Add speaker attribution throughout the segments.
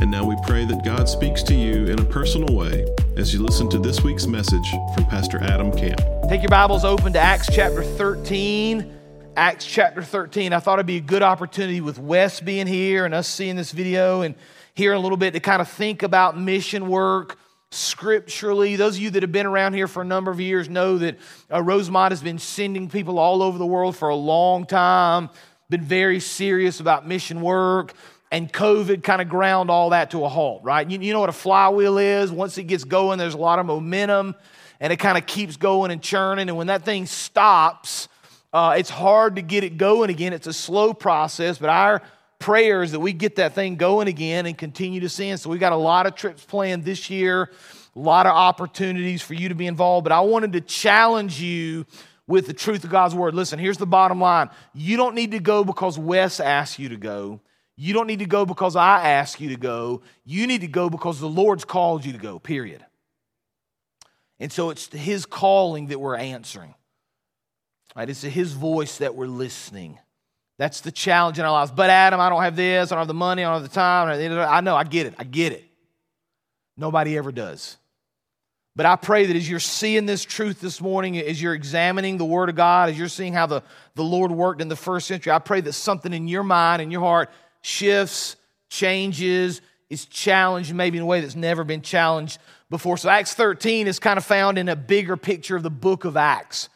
Speaker 1: And now we pray that God speaks to you in a personal way as you listen to this week's message from Pastor Adam Camp.
Speaker 2: Take your Bibles open to Acts chapter 13. Acts chapter 13. I thought it'd be a good opportunity with Wes being here and us seeing this video and hearing a little bit to kind of think about mission work scripturally. Those of you that have been around here for a number of years know that uh, Rosemont has been sending people all over the world for a long time, been very serious about mission work and COVID kind of ground all that to a halt, right? You, you know what a flywheel is? Once it gets going, there's a lot of momentum and it kind of keeps going and churning. And when that thing stops, uh, it's hard to get it going again. It's a slow process, but our prayer is that we get that thing going again and continue to send. So we got a lot of trips planned this year, a lot of opportunities for you to be involved. But I wanted to challenge you with the truth of God's word. Listen, here's the bottom line you don't need to go because Wes asked you to go. You don't need to go because I ask you to go. You need to go because the Lord's called you to go, period. And so it's His calling that we're answering. Right? It's His voice that we're listening. That's the challenge in our lives. But Adam, I don't have this, I don't have the money, I don't have the time. I know, I get it, I get it. Nobody ever does. But I pray that as you're seeing this truth this morning, as you're examining the Word of God, as you're seeing how the, the Lord worked in the first century, I pray that something in your mind and your heart shifts, changes, is challenged maybe in a way that's never been challenged before. So Acts 13 is kind of found in a bigger picture of the book of Acts.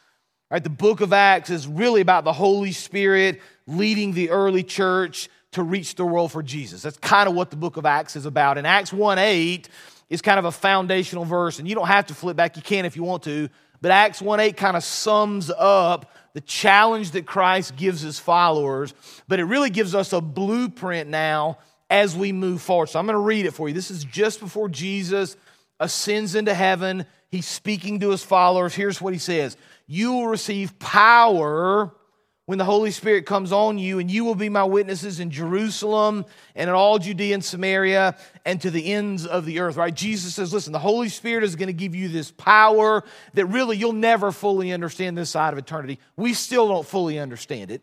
Speaker 2: Right? The book of Acts is really about the Holy Spirit leading the early church to reach the world for Jesus. That's kind of what the book of Acts is about. And Acts 1 8 is kind of a foundational verse, and you don't have to flip back, you can if you want to. But Acts 1 8 kind of sums up the challenge that Christ gives his followers, but it really gives us a blueprint now as we move forward. So I'm going to read it for you. This is just before Jesus ascends into heaven. He's speaking to his followers. Here's what he says You will receive power when the Holy Spirit comes on you, and you will be my witnesses in Jerusalem and in all Judea and Samaria and to the ends of the earth, right? Jesus says, listen, the Holy Spirit is going to give you this power that really you'll never fully understand this side of eternity. We still don't fully understand it.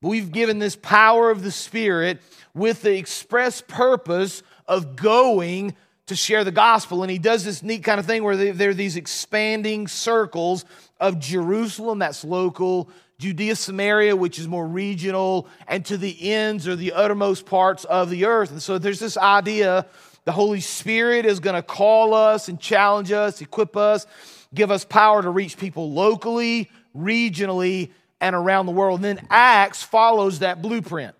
Speaker 2: But we've given this power of the Spirit with the express purpose of going to share the gospel. And he does this neat kind of thing where there are these expanding circles of Jerusalem, that's local, Judea, Samaria, which is more regional, and to the ends or the uttermost parts of the earth. And so there's this idea the Holy Spirit is going to call us and challenge us, equip us, give us power to reach people locally, regionally, and around the world. And then Acts follows that blueprint.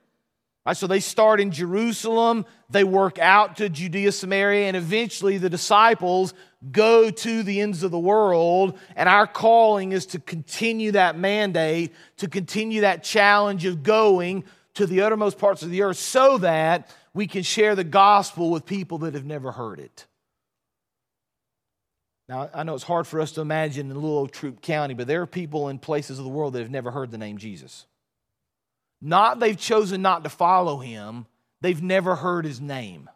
Speaker 2: Right, so they start in Jerusalem, they work out to Judea, Samaria, and eventually the disciples go to the ends of the world. And our calling is to continue that mandate, to continue that challenge of going to the uttermost parts of the earth so that we can share the gospel with people that have never heard it. Now, I know it's hard for us to imagine in little old Troup County, but there are people in places of the world that have never heard the name Jesus. Not they've chosen not to follow him, they've never heard his name.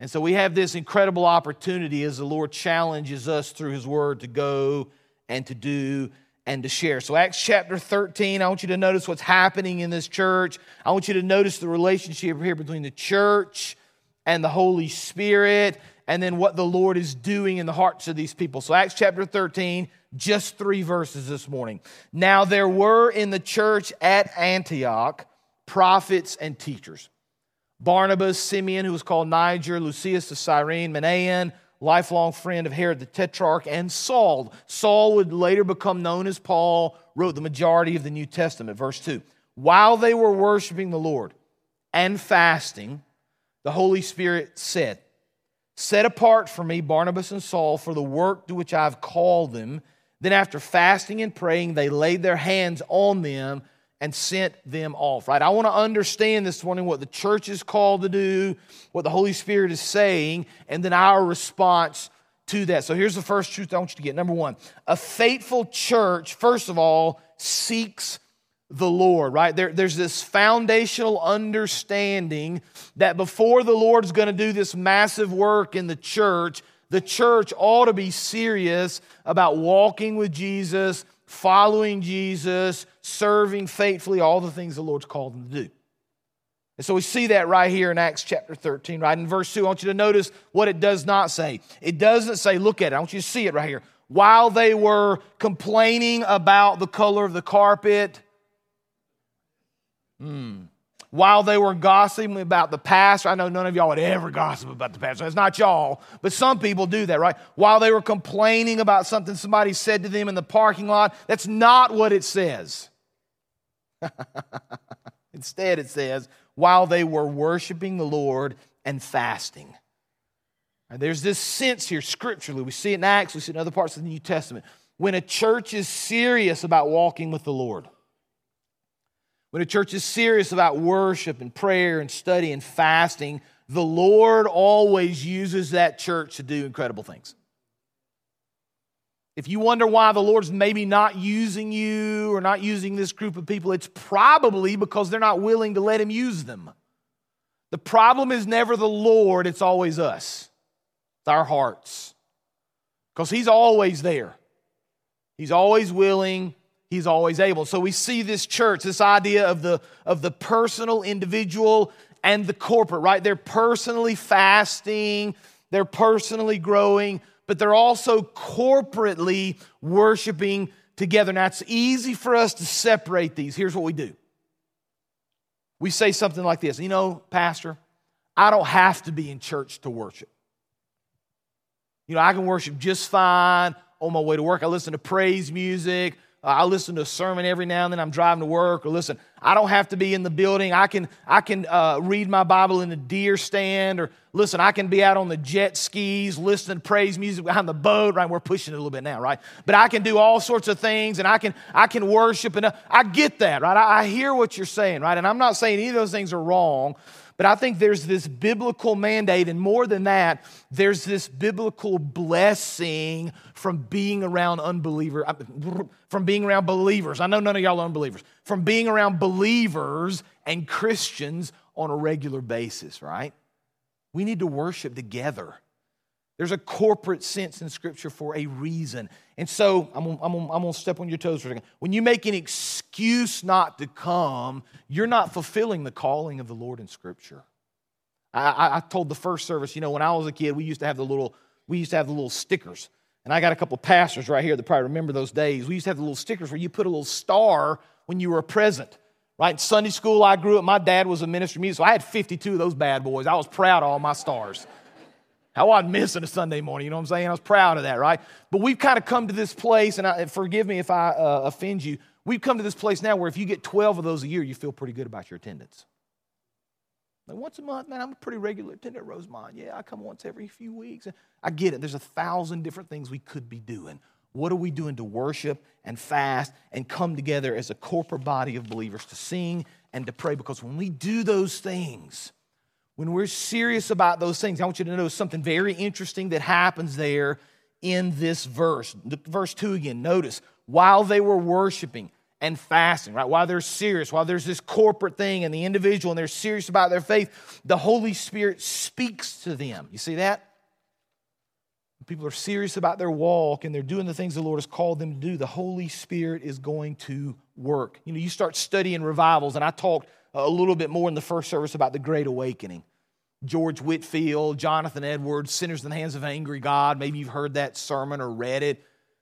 Speaker 2: And so we have this incredible opportunity as the Lord challenges us through his word to go and to do and to share. So, Acts chapter 13, I want you to notice what's happening in this church. I want you to notice the relationship here between the church and the Holy Spirit, and then what the Lord is doing in the hearts of these people. So, Acts chapter 13, just three verses this morning. Now, there were in the church at Antioch prophets and teachers Barnabas, Simeon, who was called Niger, Lucius the Cyrene, Manaen, lifelong friend of Herod the Tetrarch, and Saul. Saul would later become known as Paul, wrote the majority of the New Testament. Verse 2 While they were worshiping the Lord and fasting, the Holy Spirit said, Set apart for me Barnabas and Saul for the work to which I've called them then, after fasting and praying, they laid their hands on them and sent them off, right? I want to understand this morning what the church is called to do, what the Holy Spirit is saying, and then our response to that. So here's the first truth I want you to get. Number one, a faithful church, first of all, seeks the Lord, right? There, there's this foundational understanding that before the Lord's going to do this massive work in the church, the church ought to be serious about walking with Jesus, following Jesus, serving faithfully, all the things the Lord's called them to do. And so we see that right here in Acts chapter 13, right? In verse 2, I want you to notice what it does not say. It doesn't say, look at it, I want you to see it right here. While they were complaining about the color of the carpet, hmm, while they were gossiping about the past, I know none of y'all would ever gossip about the past. That's not y'all, but some people do that, right? While they were complaining about something somebody said to them in the parking lot, that's not what it says. Instead, it says, while they were worshiping the Lord and fasting. And there's this sense here scripturally. We see it in Acts, we see it in other parts of the New Testament. When a church is serious about walking with the Lord, when a church is serious about worship and prayer and study and fasting, the Lord always uses that church to do incredible things. If you wonder why the Lord's maybe not using you or not using this group of people, it's probably because they're not willing to let Him use them. The problem is never the Lord, it's always us, it's our hearts. Because He's always there, He's always willing, He's always able. So we see this church, this idea of the, of the personal, individual, and the corporate, right? They're personally fasting, they're personally growing but they're also corporately worshiping together. Now, it's easy for us to separate these. Here's what we do we say something like this You know, Pastor, I don't have to be in church to worship. You know, I can worship just fine on my way to work. I listen to praise music. Uh, I listen to a sermon every now and then. I'm driving to work. Or listen, I don't have to be in the building. I can I can uh, read my Bible in the deer stand. Or listen, I can be out on the jet skis, listening to praise music behind the boat. Right, we're pushing it a little bit now, right? But I can do all sorts of things, and I can I can worship, and uh, I get that, right? I, I hear what you're saying, right? And I'm not saying any of those things are wrong. But I think there's this biblical mandate, and more than that, there's this biblical blessing from being around unbelievers, uh, from being around believers. I know none of y'all are unbelievers. From being around believers and Christians on a regular basis, right? We need to worship together. There's a corporate sense in Scripture for a reason. And so I'm, I'm, I'm going to step on your toes for a second. When you make an excuse not to come, you're not fulfilling the calling of the Lord in Scripture. I, I, I told the first service, you know, when I was a kid, we used to have the little, we used to have the little stickers. And I got a couple pastors right here that probably remember those days. We used to have the little stickers where you put a little star when you were present. Right? Sunday school, I grew up, my dad was a minister of music, so I had 52 of those bad boys. I was proud of all my stars. How I'd miss on a Sunday morning, you know what I'm saying? I was proud of that, right? But we've kind of come to this place, and I, forgive me if I uh, offend you. We've come to this place now where if you get 12 of those a year, you feel pretty good about your attendance. Like once a month, man, I'm a pretty regular attendant at Rosemont. Yeah, I come once every few weeks. I get it. There's a thousand different things we could be doing. What are we doing to worship and fast and come together as a corporate body of believers to sing and to pray? Because when we do those things, when we're serious about those things, I want you to know something very interesting that happens there in this verse. Verse 2 again, notice, while they were worshiping and fasting, right? While they're serious, while there's this corporate thing and the individual and they're serious about their faith, the Holy Spirit speaks to them. You see that? People are serious about their walk and they're doing the things the Lord has called them to do. The Holy Spirit is going to work. You know, you start studying revivals, and I talked a little bit more in the first service about the Great Awakening. George Whitefield, Jonathan Edwards, Sinners in the Hands of an Angry God. Maybe you've heard that sermon or read it.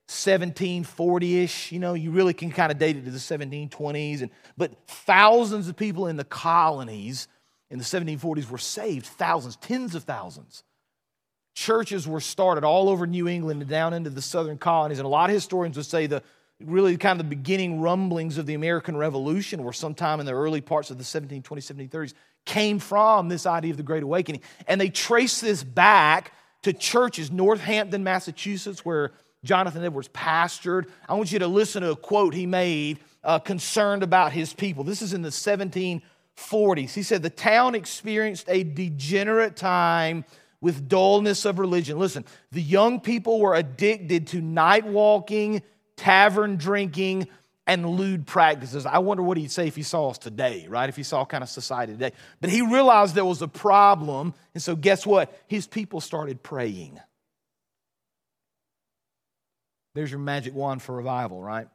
Speaker 2: 1740 ish, you know, you really can kind of date it to the 1720s. And, but thousands of people in the colonies in the 1740s were saved, thousands, tens of thousands. Churches were started all over New England and down into the southern colonies. And a lot of historians would say the really kind of the beginning rumblings of the American Revolution were sometime in the early parts of the 1720s, 1730s, came from this idea of the Great Awakening. And they trace this back to churches, Northampton, Massachusetts, where Jonathan Edwards pastored. I want you to listen to a quote he made uh, concerned about his people. This is in the 1740s. He said the town experienced a degenerate time with dullness of religion. Listen, the young people were addicted to night walking, tavern drinking, and lewd practices. I wonder what he'd say if he saw us today, right? If he saw kind of society today. But he realized there was a problem. And so, guess what? His people started praying. There's your magic wand for revival, right?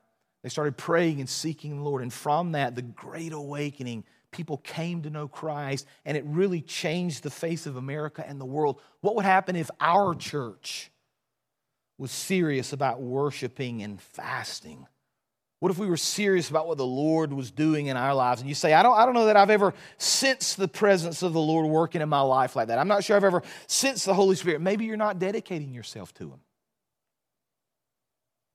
Speaker 2: They started praying and seeking the Lord. And from that, the great awakening, people came to know Christ, and it really changed the face of America and the world. What would happen if our church was serious about worshiping and fasting? What if we were serious about what the Lord was doing in our lives? And you say, I don't, I don't know that I've ever sensed the presence of the Lord working in my life like that. I'm not sure I've ever sensed the Holy Spirit. Maybe you're not dedicating yourself to Him.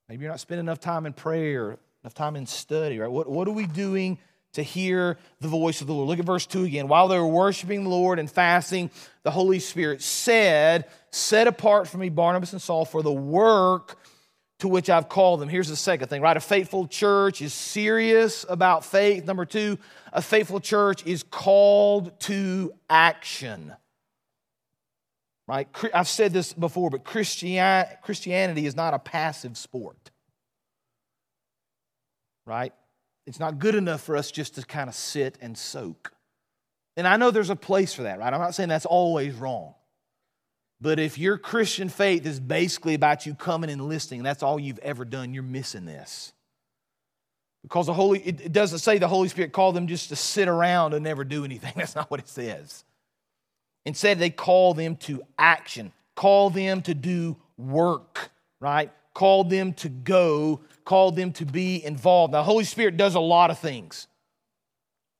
Speaker 2: Maybe you're not spending enough time in prayer, enough time in study, right? What, what are we doing to hear the voice of the Lord? Look at verse 2 again. While they were worshiping the Lord and fasting, the Holy Spirit said, Set apart for me Barnabas and Saul for the work to which I've called them. Here's the second thing, right? A faithful church is serious about faith. Number two, a faithful church is called to action. Right? I've said this before, but Christianity is not a passive sport. Right? It's not good enough for us just to kind of sit and soak. And I know there's a place for that, right? I'm not saying that's always wrong. But if your Christian faith is basically about you coming and listening, that's all you've ever done, you're missing this. Because the Holy, it doesn't say the Holy Spirit called them just to sit around and never do anything. That's not what it says. Instead, they call them to action, call them to do work, right? Call them to go, called them to be involved. Now, the Holy Spirit does a lot of things.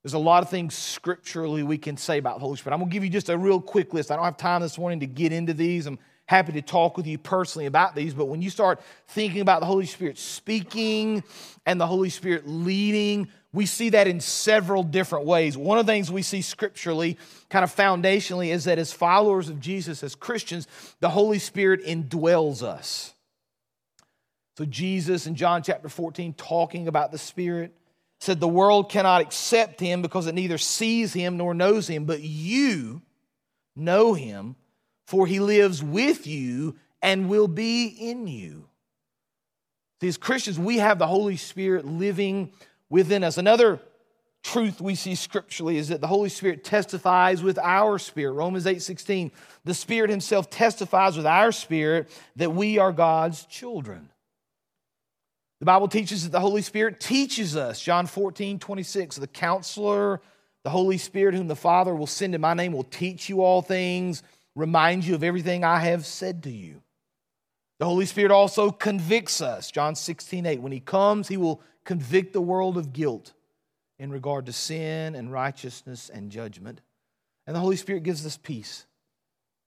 Speaker 2: There's a lot of things scripturally we can say about the Holy Spirit. I'm going to give you just a real quick list. I don't have time this morning to get into these. I'm happy to talk with you personally about these. But when you start thinking about the Holy Spirit speaking and the Holy Spirit leading, we see that in several different ways. One of the things we see scripturally, kind of foundationally, is that as followers of Jesus, as Christians, the Holy Spirit indwells us. So, Jesus in John chapter 14, talking about the Spirit, said, The world cannot accept him because it neither sees him nor knows him, but you know him, for he lives with you and will be in you. See, as Christians, we have the Holy Spirit living within us. Another truth we see scripturally is that the Holy Spirit testifies with our spirit. Romans 8 16. The Spirit Himself testifies with our spirit that we are God's children. The Bible teaches that the Holy Spirit teaches us. John 14 26. The counselor, the Holy Spirit, whom the Father will send in my name, will teach you all things, remind you of everything I have said to you. The Holy Spirit also convicts us. John 16 8. When He comes, He will convict the world of guilt in regard to sin and righteousness and judgment. And the Holy Spirit gives us peace.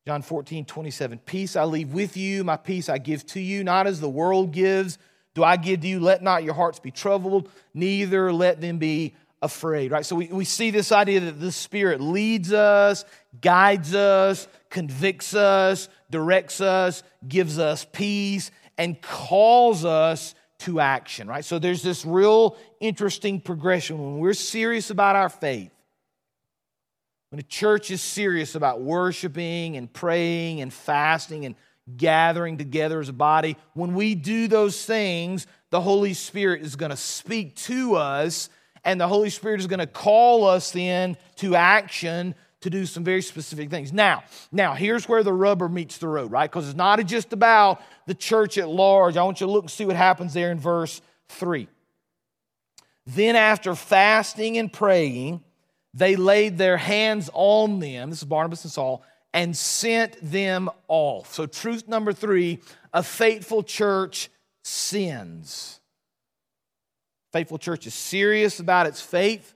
Speaker 2: John 14, 27. Peace I leave with you, my peace I give to you, not as the world gives, do I give to you. Let not your hearts be troubled, neither let them be afraid. Right? So we, we see this idea that the Spirit leads us, guides us, convicts us, directs us, gives us peace, and calls us to action, right? So there's this real interesting progression. When we're serious about our faith, when a church is serious about worshiping and praying and fasting and gathering together as a body, when we do those things, the Holy Spirit is going to speak to us and the Holy Spirit is going to call us then to action to do some very specific things. Now, now here's where the rubber meets the road, right? Because it's not just about the church at large. I want you to look and see what happens there in verse 3. Then after fasting and praying, they laid their hands on them, this is Barnabas and Saul, and sent them off. So, truth number three a faithful church sins. Faithful church is serious about its faith.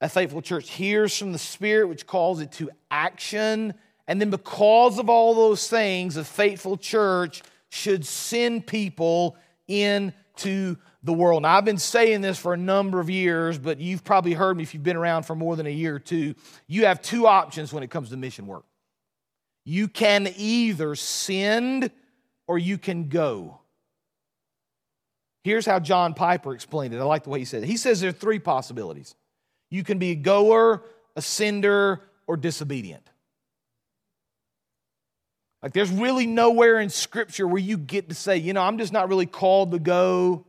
Speaker 2: A faithful church hears from the Spirit, which calls it to action. And then, because of all those things, a faithful church should send people into the world. Now, I've been saying this for a number of years, but you've probably heard me if you've been around for more than a year or two. You have two options when it comes to mission work you can either send or you can go. Here's how John Piper explained it. I like the way he said it. He says there are three possibilities you can be a goer, a sender, or disobedient. Like, there's really nowhere in Scripture where you get to say, you know, I'm just not really called to go,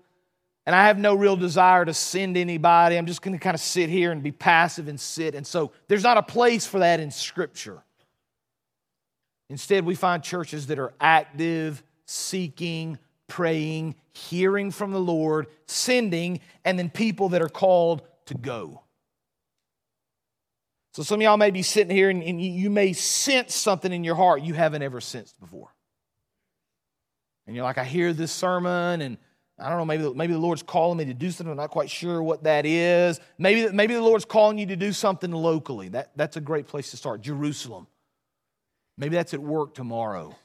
Speaker 2: and I have no real desire to send anybody. I'm just going to kind of sit here and be passive and sit. And so, there's not a place for that in Scripture. Instead, we find churches that are active, seeking, praying, hearing from the Lord, sending, and then people that are called to go. So some of y'all may be sitting here and, and you may sense something in your heart you haven't ever sensed before. And you're like, I hear this sermon and I don't know, maybe, maybe the Lord's calling me to do something. I'm not quite sure what that is. Maybe, maybe the Lord's calling you to do something locally. That, that's a great place to start. Jerusalem. Maybe that's at work tomorrow,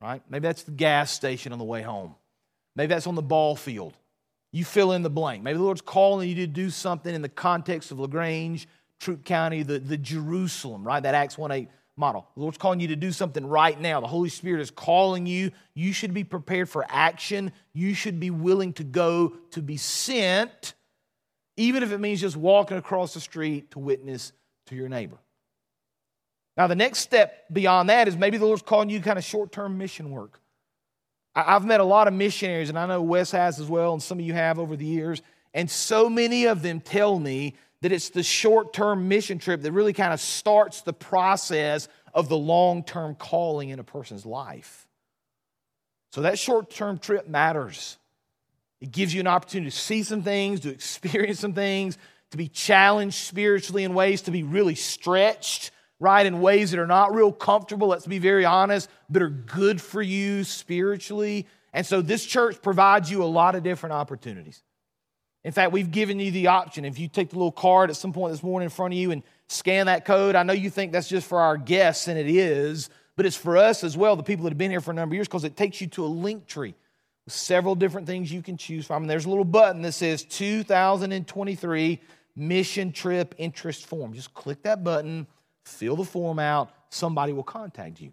Speaker 2: right? Maybe that's the gas station on the way home. Maybe that's on the ball field. You fill in the blank. Maybe the Lord's calling you to do something in the context of LaGrange Troup County, the, the Jerusalem, right? That Acts 1 8 model. The Lord's calling you to do something right now. The Holy Spirit is calling you. You should be prepared for action. You should be willing to go to be sent, even if it means just walking across the street to witness to your neighbor. Now, the next step beyond that is maybe the Lord's calling you kind of short term mission work. I've met a lot of missionaries, and I know Wes has as well, and some of you have over the years, and so many of them tell me that it's the short term mission trip that really kind of starts the process of the long term calling in a person's life. So that short term trip matters. It gives you an opportunity to see some things, to experience some things, to be challenged spiritually in ways, to be really stretched, right, in ways that are not real comfortable, let's be very honest, but are good for you spiritually. And so this church provides you a lot of different opportunities. In fact, we've given you the option. If you take the little card at some point this morning in front of you and scan that code, I know you think that's just for our guests, and it is, but it's for us as well, the people that have been here for a number of years, because it takes you to a Linktree with several different things you can choose from. And there's a little button that says 2023 Mission Trip Interest Form. Just click that button, fill the form out, somebody will contact you.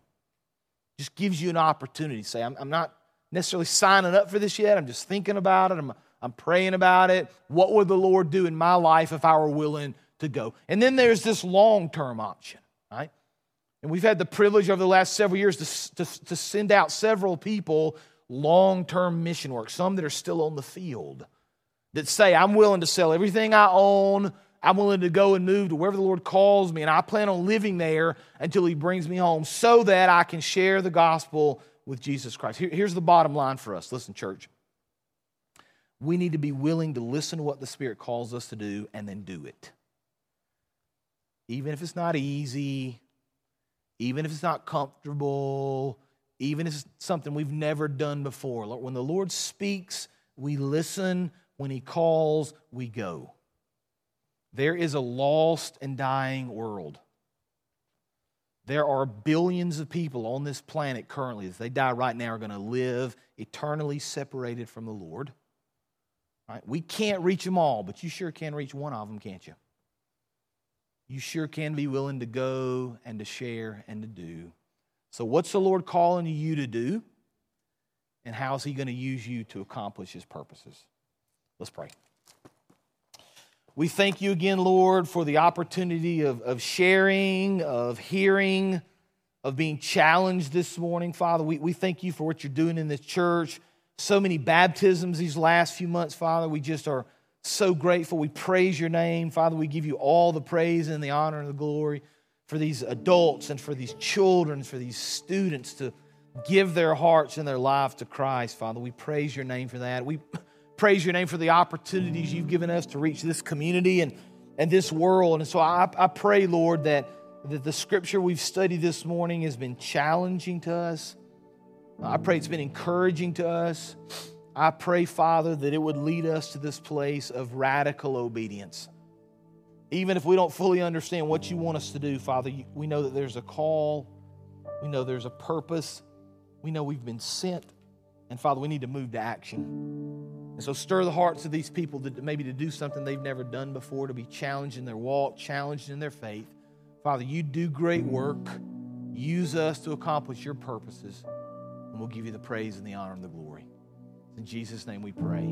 Speaker 2: Just gives you an opportunity say, I'm, I'm not necessarily signing up for this yet, I'm just thinking about it. I'm I'm praying about it. What would the Lord do in my life if I were willing to go? And then there's this long term option, right? And we've had the privilege over the last several years to, to, to send out several people long term mission work, some that are still on the field, that say, I'm willing to sell everything I own. I'm willing to go and move to wherever the Lord calls me, and I plan on living there until He brings me home so that I can share the gospel with Jesus Christ. Here, here's the bottom line for us. Listen, church we need to be willing to listen to what the Spirit calls us to do and then do it. Even if it's not easy, even if it's not comfortable, even if it's something we've never done before. When the Lord speaks, we listen. When He calls, we go. There is a lost and dying world. There are billions of people on this planet currently, if they die right now, are going to live eternally separated from the Lord. Right? We can't reach them all, but you sure can reach one of them, can't you? You sure can be willing to go and to share and to do. So, what's the Lord calling you to do? And how is He going to use you to accomplish His purposes? Let's pray. We thank you again, Lord, for the opportunity of, of sharing, of hearing, of being challenged this morning, Father. We, we thank you for what you're doing in this church so many baptisms these last few months, Father. We just are so grateful. We praise your name, Father. We give you all the praise and the honor and the glory for these adults and for these children, for these students to give their hearts and their life to Christ, Father. We praise your name for that. We praise your name for the opportunities you've given us to reach this community and, and this world. And so I, I pray, Lord, that, that the scripture we've studied this morning has been challenging to us I pray it's been encouraging to us. I pray, Father, that it would lead us to this place of radical obedience. Even if we don't fully understand what you want us to do, Father, we know that there's a call, we know there's a purpose, we know we've been sent, and Father, we need to move to action. And so stir the hearts of these people to maybe to do something they've never done before, to be challenged in their walk, challenged in their faith. Father, you do great work. Use us to accomplish your purposes. And we'll give you the praise and the honor and the glory. In Jesus' name we pray.